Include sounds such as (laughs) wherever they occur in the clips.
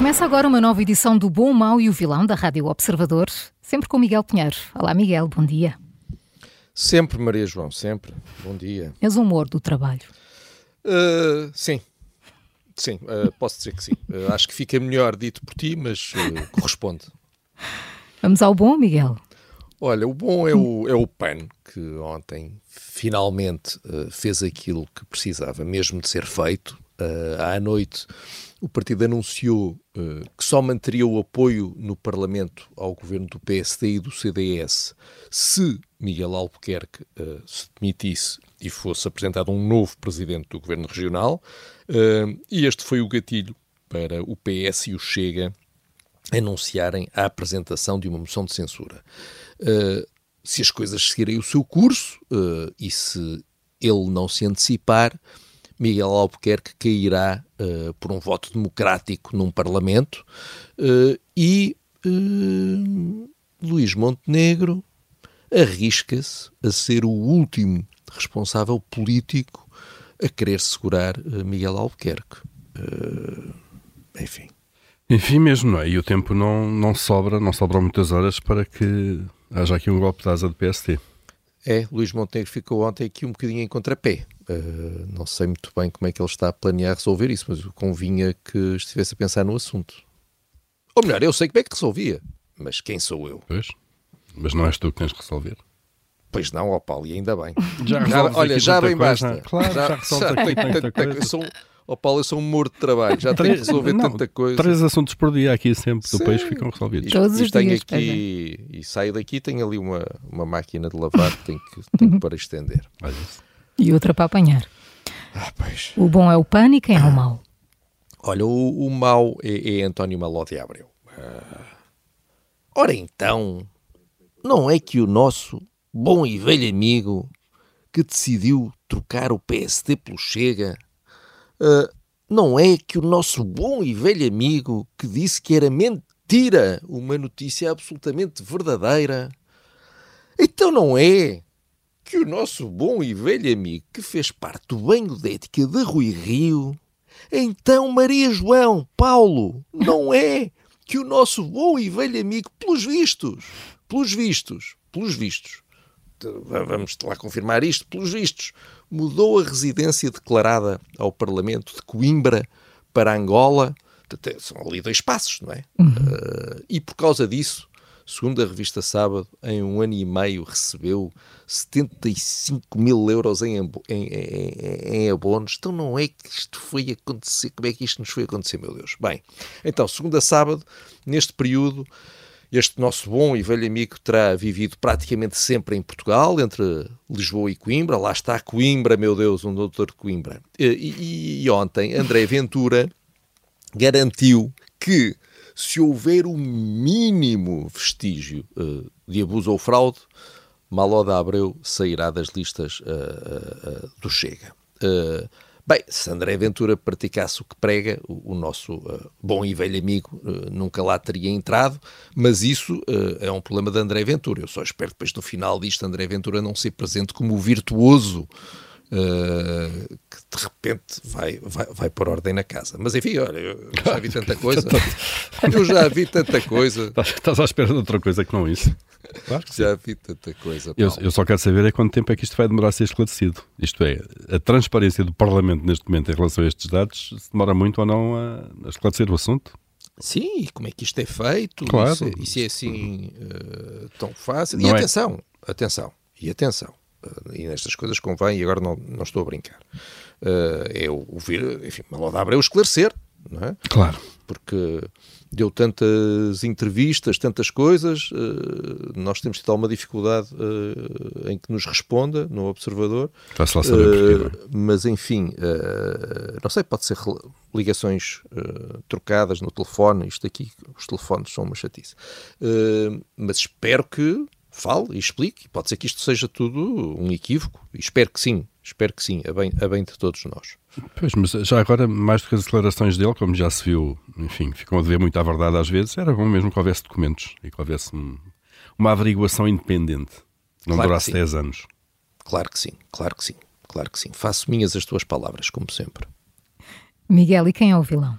Começa agora uma nova edição do Bom, o Mau e o Vilão da Rádio Observador, sempre com Miguel Pinheiro. Olá, Miguel, bom dia. Sempre, Maria João, sempre. Bom dia. És o humor do trabalho. Uh, sim. Sim, uh, posso dizer que sim. (laughs) Uh, acho que fica melhor dito por ti, mas corresponde. Vamos ao bom, Miguel. Olha, o bom é o, é o PAN, que ontem finalmente fez aquilo que precisava mesmo de ser feito. À noite o partido anunciou uh, que só manteria o apoio no Parlamento ao governo do PSD e do CDS se Miguel Albuquerque uh, se demitisse e fosse apresentado um novo presidente do governo regional. Uh, e este foi o gatilho para o PS e o Chega anunciarem a apresentação de uma moção de censura. se as coisas seguirem o seu curso e se ele não se antecipar, Miguel Albuquerque cairá uh, por um voto democrático num Parlamento uh, e uh, Luís Montenegro arrisca-se a ser o último responsável político a querer segurar Miguel Albuquerque. enfim. Enfim mesmo, não é? E o tempo não, não sobra, não sobram muitas horas para que haja aqui um golpe de asa do PST. É, Luís Montenegro ficou ontem aqui um bocadinho em contrapé. Uh, não sei muito bem como é que ele está a planear resolver isso, mas convinha que estivesse a pensar no assunto. Ou melhor, eu sei como é que resolvia, mas quem sou eu? Pois, mas não és tu que tens que resolver. Pois não, ó Paulo, e ainda bem. (laughs) Já, já olha, já bem coisa. basta. Claro, já, já, (laughs) já tem tanta (laughs) coisa. Eu sou, ó Paulo, eu sou um morto de trabalho, já tenho que resolver não, tanta coisa. Três assuntos por dia aqui sempre do Sim. país ficam resolvidos. Todos os tenho dias. Aqui, e saio daqui, tenho ali uma, uma máquina de lavar que tenho, que, tenho para estender. Olha e outra para apanhar. Ah, o bom é o e quem é o (coughs) mau? Olha, o, o mau é, é António Maló de Abreu. Ah. Ora então, não é que o nosso bom e velho amigo que decidiu trocar o PSD pelo Chega, uh, não é que o nosso bom e velho amigo que disse que era mentira uma notícia absolutamente verdadeira, então não é que o nosso bom e velho amigo que fez parte do banho de ética de Rui Rio, então Maria João, Paulo, não é que o nosso bom e velho amigo, pelos vistos, pelos vistos, pelos vistos, vamos lá confirmar isto, pelos vistos, mudou a residência declarada ao Parlamento de Coimbra para Angola, são ali dois passos, não é? Uhum. Uh, e por causa disso, segundo a revista Sábado, em um ano e meio recebeu 75 mil euros em, em, em, em, abonos. Então não é que isto foi acontecer, como é que isto nos foi acontecer, meu Deus? Bem, então, segundo a Sábado, neste período, este nosso bom e velho amigo terá vivido praticamente sempre em Portugal, entre Lisboa e Coimbra. Lá está Coimbra, meu Deus, um doutor de Coimbra. E, e, e ontem, André Ventura garantiu que se houver o um mínimo vestígio uh, de abuso ou fraude, Maloda Abreu sairá das listas uh, uh, do Chega. Bem, se André Ventura praticasse o que prega, o, o nosso bom e velho amigo nunca lá teria entrado, mas isso é um problema de André Ventura. Eu só espero depois no final disto André Ventura não ser presente como o virtuoso que de repente vai, vai, vai por ordem na casa. Mas enfim, olha, eu (laughs) já vi tanta coisa. (laughs) Eu já vi tanta coisa. Estás à espera de outra coisa que não isso. Claro que Já vi tanta coisa. Eu, eu, só quero saber é quanto tempo é que isto vai demorar a ser esclarecido. Isto é, a transparência do Parlamento neste momento em relação a estes dados, se demora muito ou não a, a esclarecer o assunto? Sim, e como é que isto é feito? Claro. Isso, isso é assim uh, tão fácil. Não e é... atenção, atenção, e atenção. Uh, e nestas coisas convém, e agora não, não estou a brincar, uh, é ouvir, enfim, Maloda Abreu esclarecer, não é? Claro. Porque deu tantas entrevistas, tantas coisas, uh, nós temos tido alguma dificuldade uh, em que nos responda no observador. Lá saber uh, porquê, não? Mas enfim, não sei, pode ser ligações trocadas no telefone, isto aqui, os telefones são uma chatice. mas espero que fale e explique, pode ser que isto seja tudo um equívoco, e espero que sim, espero que sim, a bem, a bem de todos nós. Pois, mas já agora, mais do que as declarações dele, como já se viu, enfim, ficam a dever muito à verdade às vezes, era bom mesmo que houvesse documentos e que houvesse uma averiguação independente, não claro durasse 10 anos. Claro que sim, claro que sim, claro que sim. Faço minhas as tuas palavras, como sempre. Miguel, e quem é o vilão?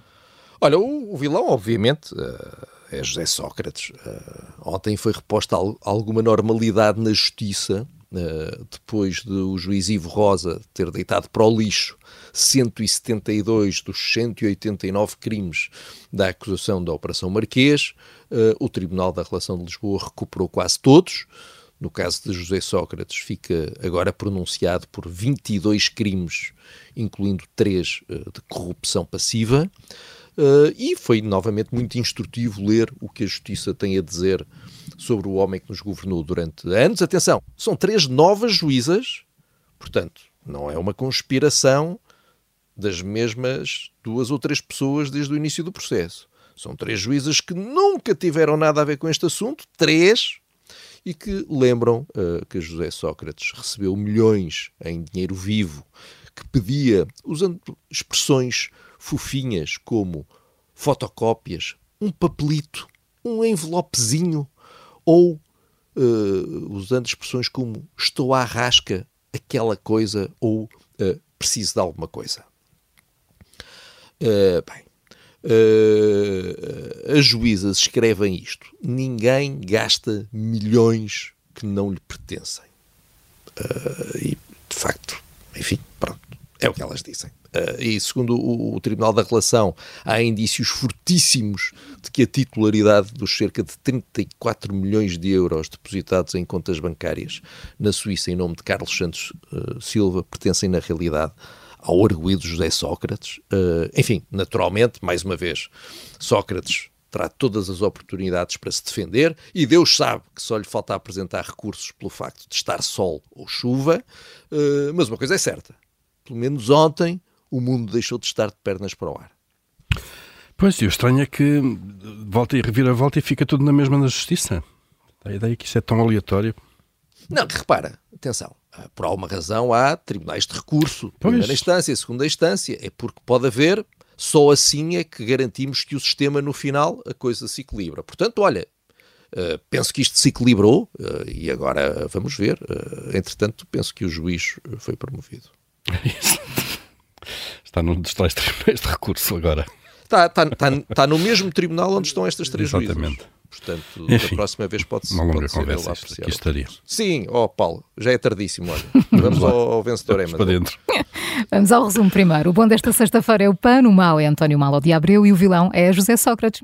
Olha, o, o vilão, obviamente, uh, é José Sócrates. Uh, ontem foi reposta al alguma normalidade na justiça, uh, depois de o juiz Ivo Rosa ter deitado para o lixo 172 dos 189 crimes da acusação da Operação Marquês. o Tribunal da Relação de Lisboa recuperou quase todos. No caso de José Sócrates, fica agora pronunciado por 22 crimes, incluindo três de corrupção passiva. Uh, e foi novamente muito instrutivo ler o que a Justiça tem a dizer sobre o homem que nos governou durante anos. Atenção, são três novas juízas, portanto, não é uma conspiração das mesmas duas ou três pessoas desde o início do processo. São três juízas que nunca tiveram nada a ver com este assunto, três, e que lembram uh, que José Sócrates recebeu milhões em dinheiro vivo, que pedia, usando expressões fofinhas como fotocópias, um papelito, um envelopezinho ou, uh, usando expressões como estou à rasca, aquela coisa ou uh, preciso de alguma coisa. Uh, bem, uh, as juízas escrevem isto: ninguém gasta milhões que não lhe pertencem. Uh, e, enfim, pronto, é o que elas dizem. Uh, e segundo o, o, Tribunal da Relação, há indícios fortíssimos de que a titularidade dos cerca de 34 milhões de euros depositados em contas bancárias na Suíça em nome de Carlos Santos uh, Silva pertencem na realidade ao arguído José Sócrates. Uh, enfim, naturalmente, mais uma vez, Sócrates terá todas as oportunidades para se defender e Deus sabe que só lhe falta apresentar recursos pelo facto de estar sol ou chuva, mas uma coisa é certa, pelo menos ontem o mundo deixou de estar de pernas para o ar. Pois, e o estranho é que volta e revira a volta e fica tudo na mesma na justiça. A ideia é que isso é tão aleatório. Não, que repara, atenção, ah, por alguma razão há tribunais de recurso, pois. primeira instância, segunda instância, é porque pode haver, só assim é que garantimos que o sistema no final a coisa se equilibra. Portanto, olha, uh, penso que isto se equilibrou uh, e agora vamos ver. Uh, entretanto, penso que o juiz foi promovido. (laughs) Está num dos tais tribunais de recurso agora. Está, está, está, está, no mesmo tribunal onde estão estas três Exatamente. juízes. Portanto, Enfim, da próxima vez pode-se Uma longa pode conversa isto, aqui estaria. Sim, ó oh, Paulo, já é tardíssimo, olha. (laughs) Vamos ao, ao vencedor Vamos para dentro. (laughs) Vamos ao resumo primeiro. O bom desta sexta-feira é o PAN, o mau é António Malo de Abreu e o vilão é José Sócrates.